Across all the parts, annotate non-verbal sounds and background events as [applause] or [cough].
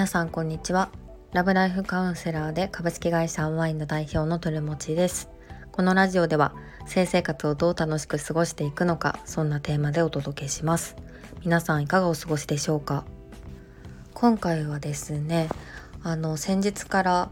皆さんこんにちは。ラブライフカウンセラーで株式会社アンワインの代表のトルモチです。このラジオでは性生活をどう楽しく過ごしていくのかそんなテーマでお届けします。皆さんいかがお過ごしでしょうか？今回はですねあの先日から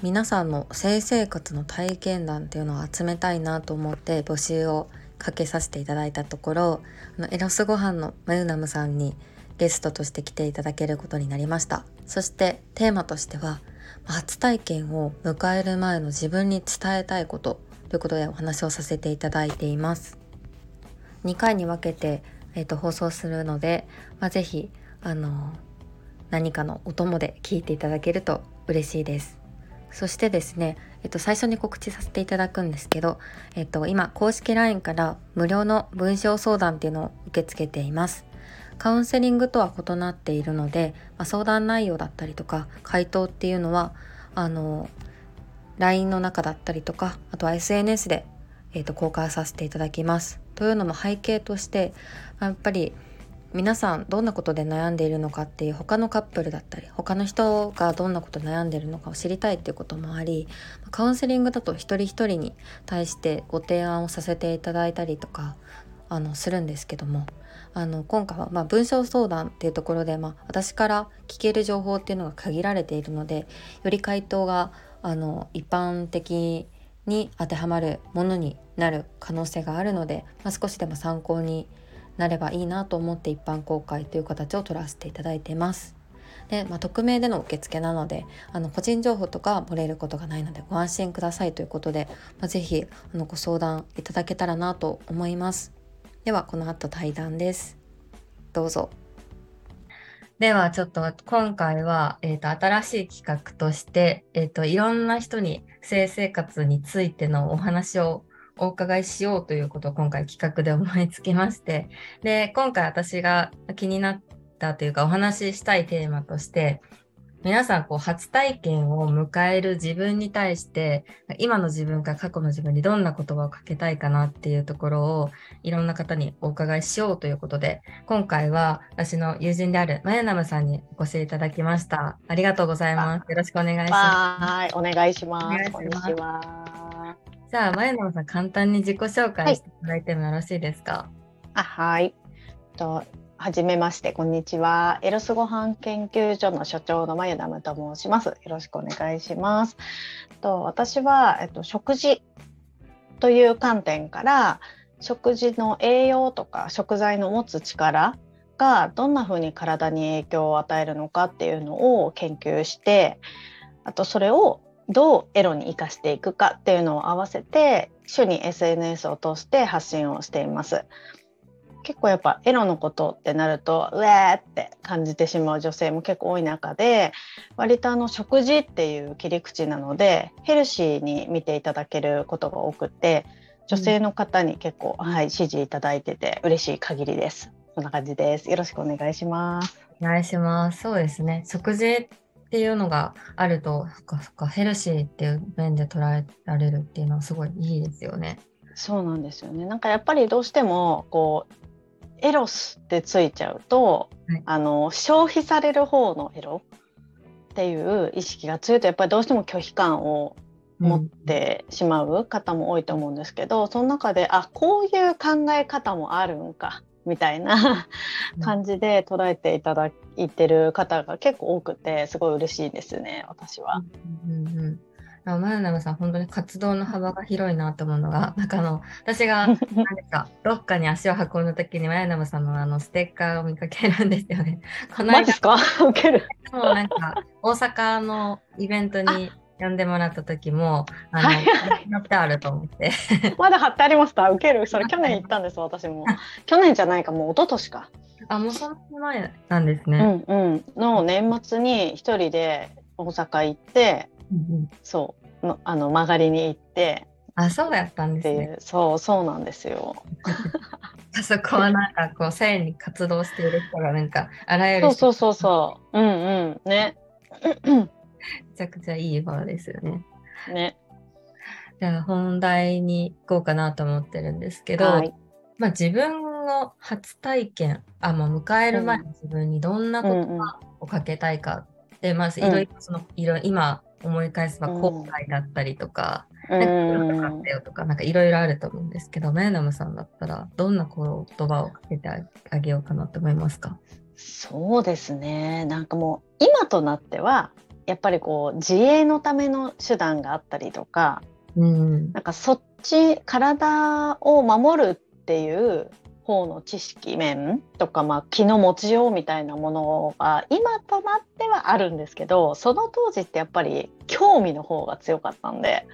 皆さんの性生活の体験談っていうのを集めたいなと思って募集をかけさせていただいたところあのエロスご飯のマユナムさんにゲストとして来ていただけることになりました。そしてテーマとしては初体験を迎える前の自分に伝えたいことということでお話をさせていただいています。2回に分けて、えーと、放送するので、まあ、ぜひあの何かのお供で聞いていただけると嬉しいです。そしてですね、えっと、最初に告知させていただくんですけど、えっと、今公式 LINE から無料の文章相談っていうのを受け付けています。カウンセリングとは異なっているので、まあ、相談内容だったりとか回答っていうのはあの LINE の中だったりとかあとは SNS で、えーと、公開させていただきます。というのも背景としてやっぱり皆さんどんなことで悩んでいるのかっていう他のカップルだったり他の人がどんなこと悩んでいるのかを知りたいっていうこともありカウンセリングだと一人一人に対してご提案をさせていただいたりとかあのするんですけどもあの今回はま文章相談っていうところで、まあ、私から聞ける情報っていうのが限られているのでより回答があの一般的に当てはまるものになる可能性があるので、まあ、少しでも参考になればいいなと思って一般公開という形を取らせていただいてます。で、まあ、匿名での受付なのであの個人情報とか漏れることがないのでご安心くださいということで、まあ、ぜひあのご相談いただけたらなと思います。ではこの後対談です。どうぞ。ではちょっと今回は、えーと、新しい企画として、えーと、いろんな人に性生活についてのお話をお伺いしようということを今回企画で思いつきましてで今回私が気になったというかお話ししたいテーマとして皆さんこう初体験を迎える自分に対して今の自分か過去の自分にどんな言葉をかけたいかなっていうところをいろんな方にお伺いしようということで今回は私の友人であるマヤナムさんにお越しいただきました。ありがとうございます。よろしくお願いします。はいお願いします。こんにちは。じゃあマヤナムさん簡単に自己紹介していただいてもよろしいですか、はい、あはいとはじめまして、こんにちは。エロスごはん研究所の所長のまゆだむと申します。よろしくお願いします。と私は、えっと、食事という観点から食事の栄養とか食材の持つ力がどんな風に体に影響を与えるのかっていうのを研究してあとそれをどうエロに生かしていくかっていうのを合わせて主に SNS を通して発信をしています。結構やっぱエロのことってなるとうえーって感じてしまう女性も結構多い中で割とあの食事っていう切り口なのでヘルシーに見ていただけることが多くて女性の方に結構、はい、支持いただいてて嬉しい限りです。こんな感じです。よろしくお願いします。お願いします。そうですね。食事っていうのがあると、そっかそっかヘルシーっていう面で捉えられるっていうのはすごいいいですよね。そうなんですよね。なんかやっぱりどうしてもこうエロスってついちゃうと、はい、あの消費される方のエロっていう意識が強いとやっぱりどうしても拒否感を持ってしまう方も多いと思うんですけど、うん、その中であこういう考え方もあるんかみたいな感じで捉えていただいてる方が結構多くてすごい嬉しいですね私は。うんうんうんマナナムさん、本当に活動の幅が広いなと思うのが、[laughs] なんかあの、私が、[laughs] 何か、どっかに足を運んだ時に、マヤナムさんのあの、ステッカーを見かけるんですよね。[laughs] この間、ですか？受ける。もうなんか、大阪のイベントに呼んでもらった時も、あの、貼ってあると思って。まだ貼ってありました？受ける？それ去年行ったんです、私も。去年じゃないか、もう一昨年か。あ、もうその前なんですね。うんうん。の年末に一人で大阪行って、そう。のあの曲がりに行って。あそうやったんですね。そうそうなんですよ。あ [laughs] そこはなんかこう性に活動している人がなんかあらゆるそうそうそうう。んうん。ね。[coughs] めちゃくちゃいい場ですよね。ね。じゃあ本題に行こうかなと思ってるんですけど、はい、まあ自分分を初体験あもう迎える前の自分にどんな言葉をかけたいかで、まずいろいろそのいろ今思い返せば後悔だったりとか、うん、なんかったよとか、なんかいろいろあると思うんですけど、メイナムさんだったら。どんな言葉をかけてあげようかなと思いますか？そうですね。なんかもう今となってはやっぱりこう自衛のための手段があったりとか、うん、なんかそっち体を守るっていう方の知識面とか、まあ、気の持ちようみたいなものが今となってはあるんですけどその当時ってやっぱり興味の方が強かったんで、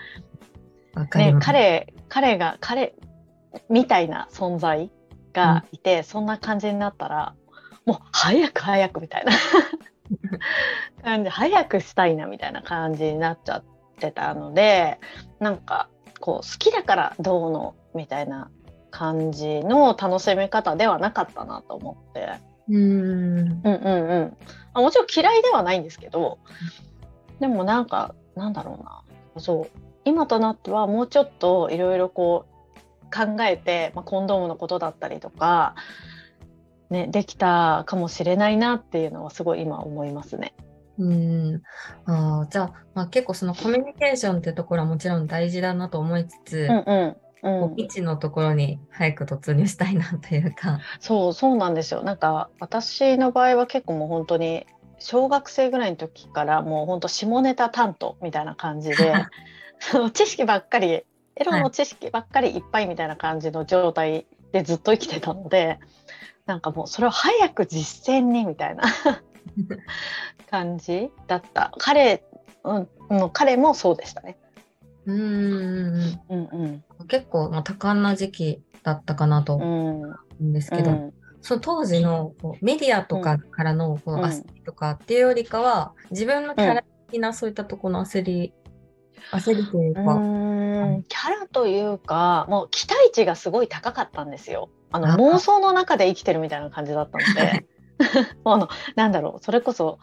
ね、彼彼が彼みたいな存在がいて、うん、そんな感じになったらもう早く早くみたいな。[laughs] 感じ早くしたいなみたいな感じになっちゃってたのでなんかこう好きだからどうのみたいな感じの楽しみ方ではなかったなと思って。うん。うんうんうん。あもちろん嫌いではないんですけどでもなんかなんだろうな。そう。今となってはもうちょっといろいろこう考えて、まあ、コンドームのことだったりとか、ね、できたかもしれないなっていうのはすごい今思いますね。うん。あじゃあ、まあ、結構そのコミュニケーションってところはもちろん大事だなと思いつつ、うんうんうん、未知のところに早く突入したいなというか。そうそうなんですよなんか私の場合は結構もう本当に小学生ぐらいの時からもう本当下ネタ担当みたいな感じで [laughs] その知識ばっかりエロの知識ばっかりいっぱいみたいな感じの状態でずっと生きてたのでなんかもうそれを早く実践にみたいな [laughs] 感じだった彼,、うん、彼もそうでしたね。うんうんうん結構、まあ、多感な時期だったかなと思うんですけど、うん、その当時のこうメディアとかからのこの焦りとかっていうよりかは、自分のキャラ的なそういったところの焦り、焦りというか、うキャラというかもう期待値がすごい高かったんですよ。あの妄想の中で生きてるみたいな感じだったので。[laughs] [laughs] あのなんだろうそれこそ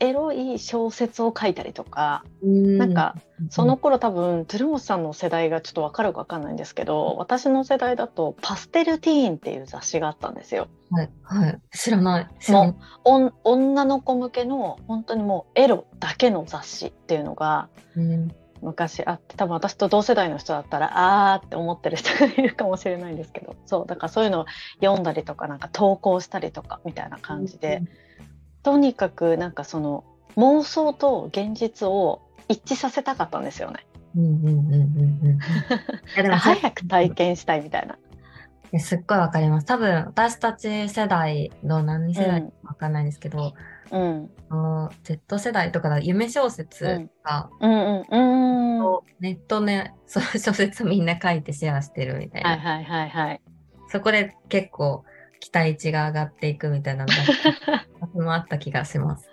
エロい小説を書いたりとかなんかその頃多分鶴本さんの世代がちょっと分かるか分かんないんですけど私の世代だと「パステルティーン」っていう雑誌があったんですよ。はい、はい、知らない。もう女の子向けの本当にもうエロだけの雑誌っていうのが、うん昔あって多分私と同世代の人だったらあーって思ってる人がいるかもしれないんですけどそうだからそういうのを読んだりとかなんか投稿したりとかみたいな感じで、うん、とにかくなんかその妄想と現実を一致させたかったんですよね。早く体験したいみたいな。すっごいわかります。多分私たち世代の何世代かわかんないですけど、うん、Z 世代とかだ夢小説が、うんうんうん、ネットね [laughs] その小説みんな書いてシェアしてるみたいな、はいはいはいはい、そこで結構期待値が上がっていくみたいなの [laughs] もあった気がします。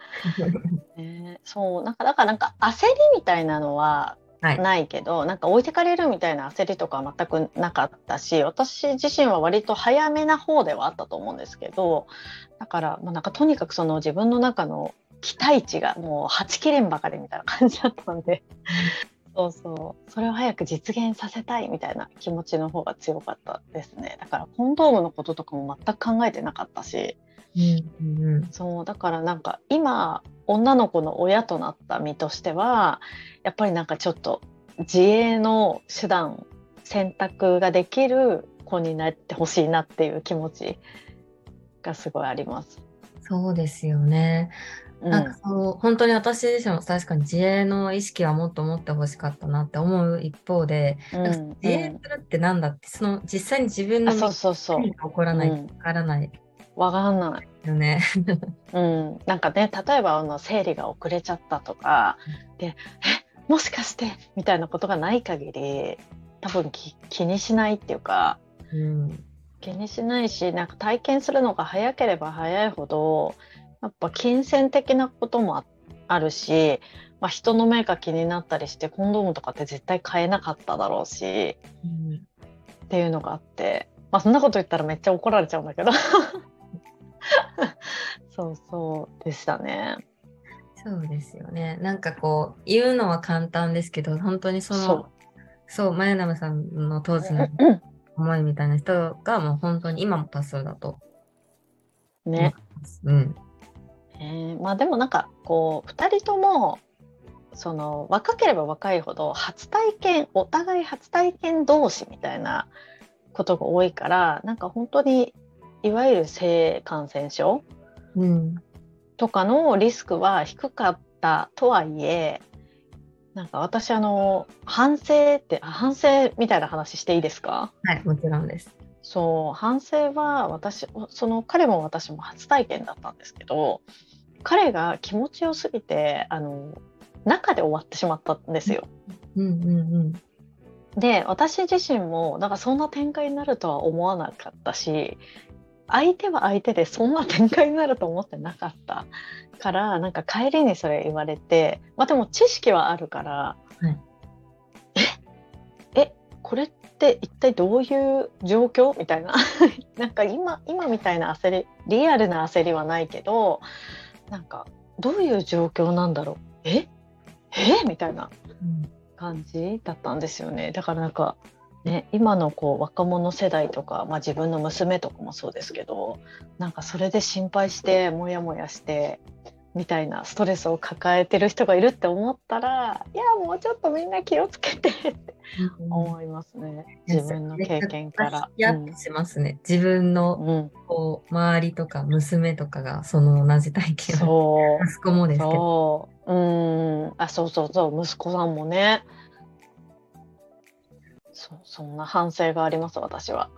えー、そうなんかだからなんか焦りみたいなのはないけど、はい、なんか置いてかれるみたいな焦りとか全くなかったし私自身は割と早めな方ではあったと思うんですけどだから、まあ、なんかとにかくその自分の中の期待値がもうはちきれんばかりみたいな感じだったんでそうそう。それを早く実現させたいみたいな気持ちの方が強かったですね。だからコンドームのこととかも全く考えてなかったし、うんうん、そう。だからなんか今女の子の親となった身としてはやっぱりなんかちょっと自衛の手段選択ができる子になってほしいなっていう気持ちがすごいあります。そうですよね。なんかそう、うん、本当に私自身も確かに自衛の意識はもっと持ってほしかったなって思う一方で、うん、自衛するってなんだって、その実際に自分のそうそうそう起こらないわからない。わかんない。よね。うん、なんかね例えばあの生理が遅れちゃったとか、でえもしかしてみたいなことがない限り多分気にしないっていうか、うん、気にしないしなんか体験するのが早ければ早いほどやっぱ金銭的なこともあるし、まあ、人の目が気になったりしてコンドームとかって絶対買えなかっただろうし、うん、っていうのがあって、まあ、そんなこと言ったらめっちゃ怒られちゃうんだけど [laughs] そうそうでしたね。そうですよね。なんかこう言うのは簡単ですけど本当にそのそう前ナムさんの当時の思いみたいな人がもう本当に今も多数だとね。うん。えーまあでもなんかこう2人ともその若ければ若いほど初体験お互い初体験同士みたいなことが多いからなんか本当にいわゆる性感染症うん。とかのリスクは低かったとはいえなんか私あの反省ってあ反省みたいな話していいですか？はい、もちろんです。そう反省は私その彼も私も初体験だったんですけど彼が気持ちよすぎてあの中で終わってしまったんですよ。うんうんうん。で私自身もなんかそんな展開になるとは思わなかったし相手は相手でそんな展開になると思ってなかったからなんか帰りにそれ言われてまあでも知識はあるから、はい。え？え？これって一体どういう状況？みたいな。[laughs] なんか今今みたいな焦りリアルな焦りはないけどなんかどういう状況なんだろう？え？え？みたいなうん。感じだったんですよね。だからなんかね今のこう若者世代とか、まあ、自分の娘とかもそうですけどなんかそれで心配してモヤモヤしてみたいなストレスを抱えてる人がいるって思ったらいやもうちょっとみんな気をつけてって思いますね。自分の経験から。やっしますね。自分のうん。うん。こう周りとか娘とかがその同じ体験を息子もですけど。そう。うん。あそうそうそう。息子さんもねそうそんな反省があります私は。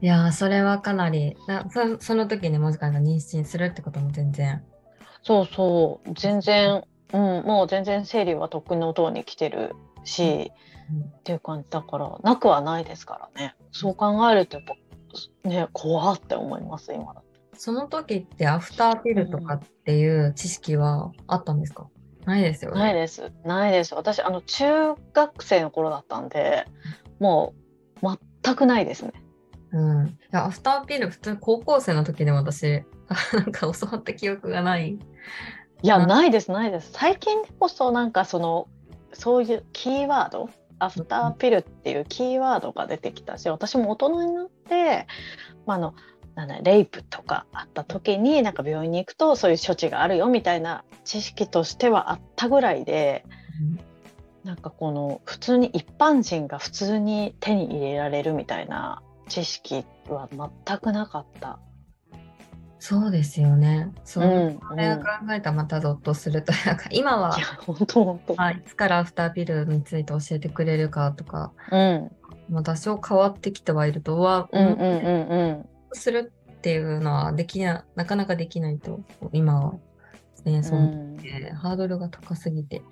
いやーそれはかなりなそその時にもしかしたら妊娠するってことも全然。そうそう。全然、うん、もう全然生理はとっくの塔に来てるし、うん。っていう感じだからなくはないですからね。そう考えるとやっぱね怖って思います今だその時ってアフターピルとかっていう知識はあったんですか、ないですよね。ないです。ないです。私あの中学生の頃だったんでもう全くないですね。うん、いやアフターピル普通に高校生の時でも私 [laughs] なんか教わった記憶がない。いや、うんないですないです。最近でこそなんかそのそういうキーワード？アフターピルっていうキーワードが出てきたし私も大人になって、まあ、あのなんだレイプとかあった時になんか病院に行くとそういう処置があるよみたいな知識としてはあったぐらいでなんかこの普通に一般人が普通に手に入れられるみたいな知識は全くなかった。そうですよね。そうう、ん、考えたらまたゾッとするというか今はいや本当本当。あいつからアフターピルについて教えてくれるかとか、うんまあ、多少変わってきてはいるとは、うんうんうんうん。するっていうのはできななかなかできないと今は、ね、そうんの、ハードルが高すぎて。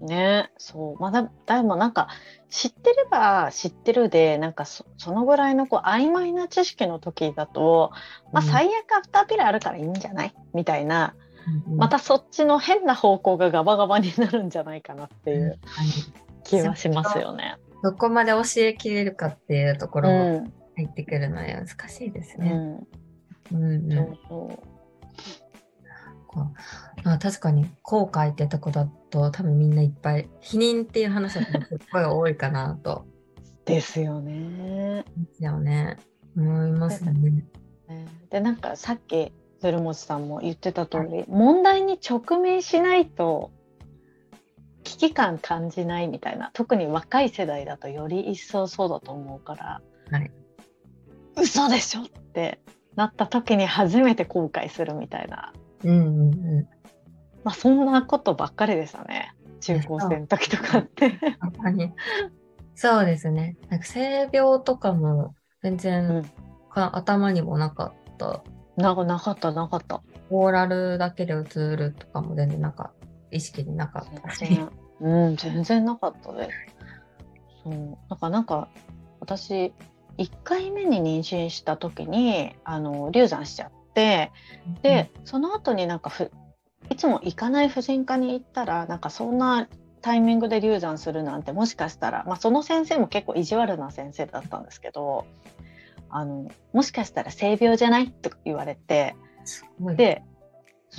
ね。そう。まあだでもなんか知ってれば知ってるでなんかそそのぐらいのこう曖昧な知識の時だと、まあ、最悪アフターピルあるからいいんじゃない？みたいな。うんまたそっちの変な方向がガバガバになるんじゃないかなっていうはい。気はしますよね。どこまで教えきれるかっていうとこうろもん。入ってくるので難しいですね。うん。うんうん。そうそうあ確かに後悔ってとこだと多分みんないっぱい否認っていう話だっごい多いかなとですよね。ですよね思いますね。ねでなんかさっき鶴持さんも言ってた通り問題に直面しないと危機感感じないみたいな特に若い世代だとより一層そうだと思うから、はい嘘でしょってなった時に初めて後悔するみたいな、うんうんうん。まあ、そんなことばっかりでしたね中高生の時とかって。そうですね。なんか性病とかも全然、うんか頭にもなかった。ななかったなかった。オーラルだけでうつるとかも全然なんか意識になかったし。全然、うん、全然なかったです。そう、なんか、なんか、私。1回目に妊娠した時に、あの流産しちゃって、で、その後になんかふ。いつも行かない婦人科に行ったら、なんかそんなタイミングで流産するなんて、もしかしたら、まあ、その先生も結構意地悪な先生だったんですけど。あの、もしかしたら性病じゃないとか言われて、すごいで、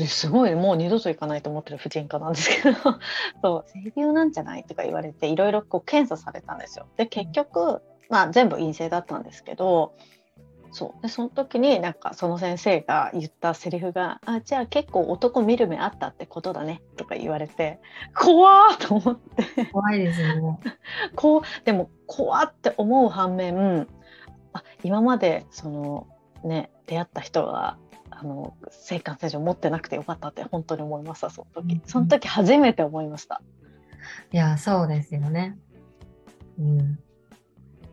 すごいもう二度と行かないと思ってる婦人科なんですけど [laughs] そう性病なんじゃないとか言われていろいろこう検査されたんですよ。で結局まあ、全部陰性だったんですけどそうでその時になんかその先生が言ったセリフが「あじゃあ結構男見る目あったってことだね」とか言われて怖ーと思って怖いですよね。[laughs] こうでも怖って思う反面あ今までそのね出会った人があの性感染症持ってなくてよかったって本当に思いましたその時その時初めて思いました。いや、そうですよね。うん。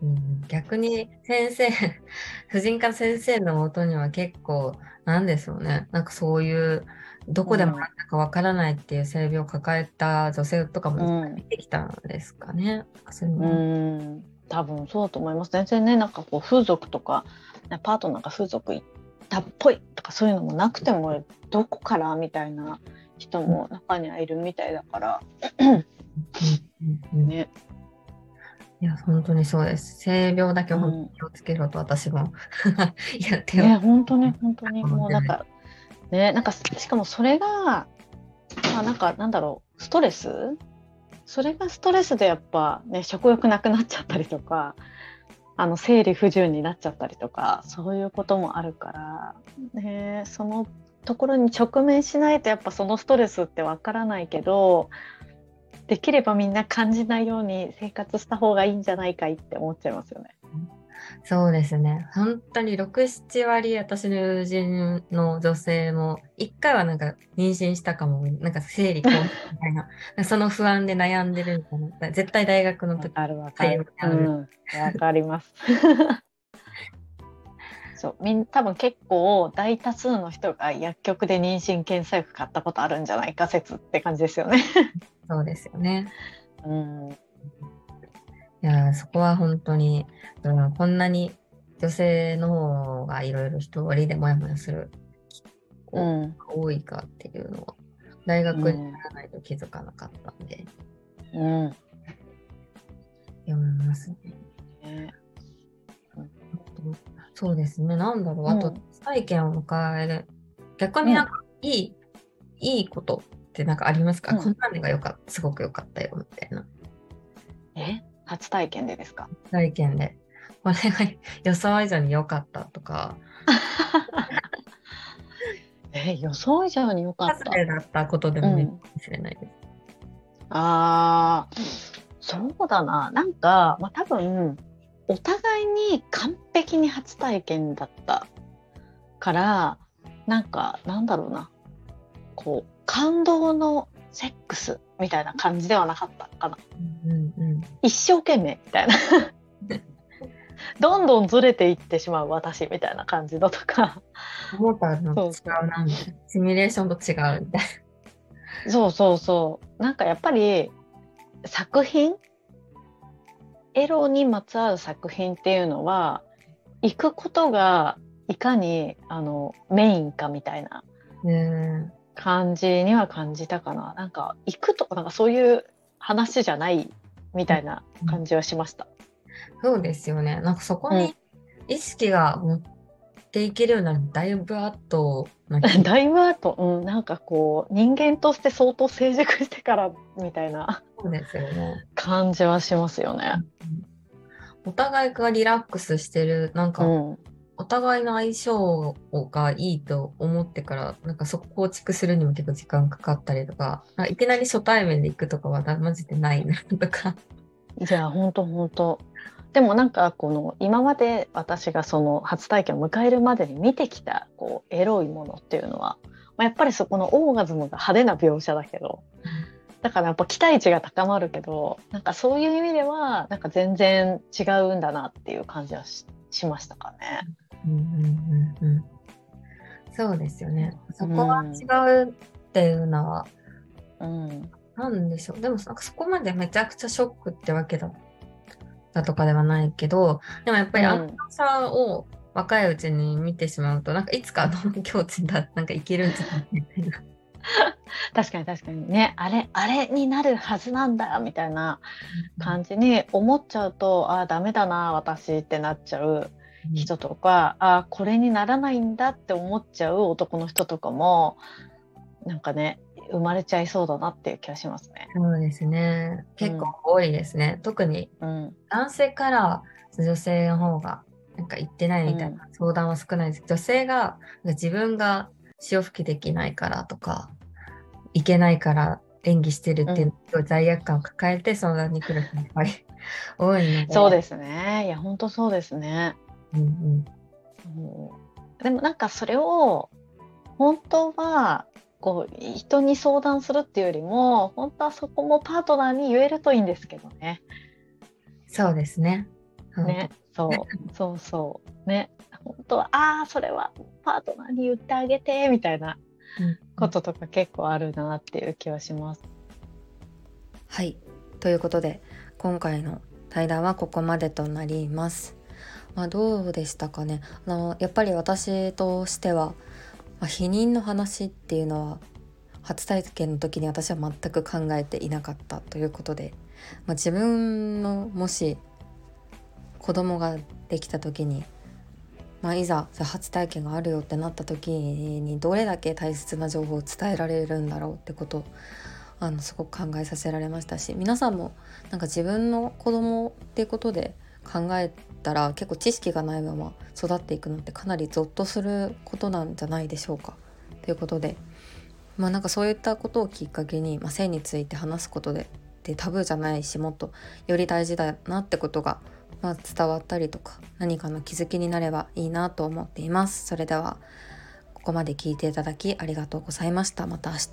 うん、逆に先生、[laughs] 婦人科先生のもとには結構、なんでしょうね。なんかそういう、どこでもらったかわからないっていう性病を抱えた女性とかもうん。見てきたんですかね。そういうん。多分そうだと思います全然ねなんかこう風俗とかねパートナーが風俗行ったっぽいとかそういうのもなくてもどこからみたいな人も中にはいるみたいだから。ね。いや、本当にそうです。性病だけ本当に気をつけろと私も。[laughs] やってねは本当に本当にうんもうなんかねなんかしかもそれがまあなんかなんだろう。ストレス？それがストレスでやっぱね食欲なくなっちゃったりとかあの生理不順になっちゃったりとかそういうこともあるからねそのところに直面しないとやっぱそのストレスってわからないけどできればみんな感じないように生活した方がいいんじゃないかいって思っちゃいますよね。そうですね。本当に6、7割私の友人の女性も、1回はなんか妊娠したかも、なんか生理後みたいな、[laughs] その不安で悩んでるみたいな。絶対大学のわ時かるわかる。わかります。そう、みん多分結構大多数の人が薬局で妊娠検査薬買ったことあるんじゃないか説って感じですよね。[laughs] そうですよね。うん、いやー、そこは本当に、うんこんなに女性の方がいろいろ一人でもやもやするうん、多いかっていうのは、大学にならないと気づかなかったんで、うん、読みますね。ねそうですね。なんだろう。うんあと、体験を迎える。逆になんか、いい、いいことってなんかありますか、うんこんなのがよかった、すごく良かったよ、みたいなえ、初体験でですか？体験で。これが予想以上に良かったとか、[laughs] え、予想以上に良かっ外た。れだったことでもいいかもしれないです。ああ、そうだな。なんか、まあ、多分、お互いに完璧に初体験だったから、なんか、なんだろうな。こう、感動のセックスみたいな感じではなかったかな。うんうん一生懸命みたいな。[laughs] どんどんずれていってしまう私みたいな感じのとか。思ったのと違そううな。シミュレーションと違うみたいそうそうそう。なんかやっぱり作品エロにまつわる作品っていうのは行くことがいかにあのメインかみたいな感じには感じたかな。なんか行くとかなんかそういう話じゃないみたいな感じはしました。そうですよね。なんかそこに意識が持っていけるようになるだいぶ後な気 [laughs] だいぶあと、うん、なんかこう人間として相当成熟してからみたいなそうですよね。感じはしますよね。お互いがリラックスしてる、なんか、うん、お互いの相性がいいと思ってから、なんかそこ構築するにも結構時間かかったりとか、かいきなり初対面で行くとかはマジでないなとか。いや本当本当でもなんかこの今まで私がその初体験を迎えるまでに見てきたこうエロいものっていうのは、まあ、やっぱりそこのオーガズムが派手な描写だけどだからやっぱ期待値が高まるけどなんかそういう意味ではなんか全然違うんだなっていう感じはししましたかね。うんうんうんうんそうですよね。そこは違うっていうのは、うんなんでしょう。でもなんかそこまでめちゃくちゃショックってわけだったとかではないけど、でもやっぱりうんあの差を若いうちに見てしまうと、なんかいつかあの [laughs] 境地だ、なんかいけるんじゃないみたいな。[laughs] 確かに確かにねあれあれになるはずなんだみたいな感じに思っちゃうとああダメだな私ってなっちゃう人とか、あこれにならないんだって思っちゃう男の人とかもなんかね生まれちゃいそうだなっていう気がしますね。そうですね。結構多いですね。特にうん、男性から女性の方がなんか言ってないみたいな相談は少ないです。うん、女性が自分が潮吹きできないからとか、いけないから演技してるっていう罪悪感を抱えて相談に来る人やっぱり多いので。そうですね。いや、本当そうですね。うんうん、でもなんかそれを本当はこう人に相談するっていうよりも本当はそこもパートナーに言えるといいんですけどね。そうですね。ね、そうそうそうね本当はああそれはパートナーに言ってあげてみたいなこととか結構あるなっていう気はします。はいということで今回の対談はここまでとなります。まあ、どうでしたかねあのやっぱり私としては、まあ、避妊の話っていうのは初体験の時に私は全く考えていなかったということで、まあ、自分のもし子供ができた時に、まあ、いざ初体験があるよってなった時にどれだけ大切な情報を伝えられるんだろうってことあのすごく考えさせられましたし皆さんもなんか自分の子供っていうことで考えたら結構知識がないまま育っていくのってかなりゾッとすることなんじゃないでしょうか。ということでまあなんかそういったことをきっかけに、まあ、性について話すことででタブーじゃないしもっとより大事だなってことが、まあ伝わったりとか何かの気づきになればいいなと思っています。それではここまで聞いていただきありがとうございました。また明日。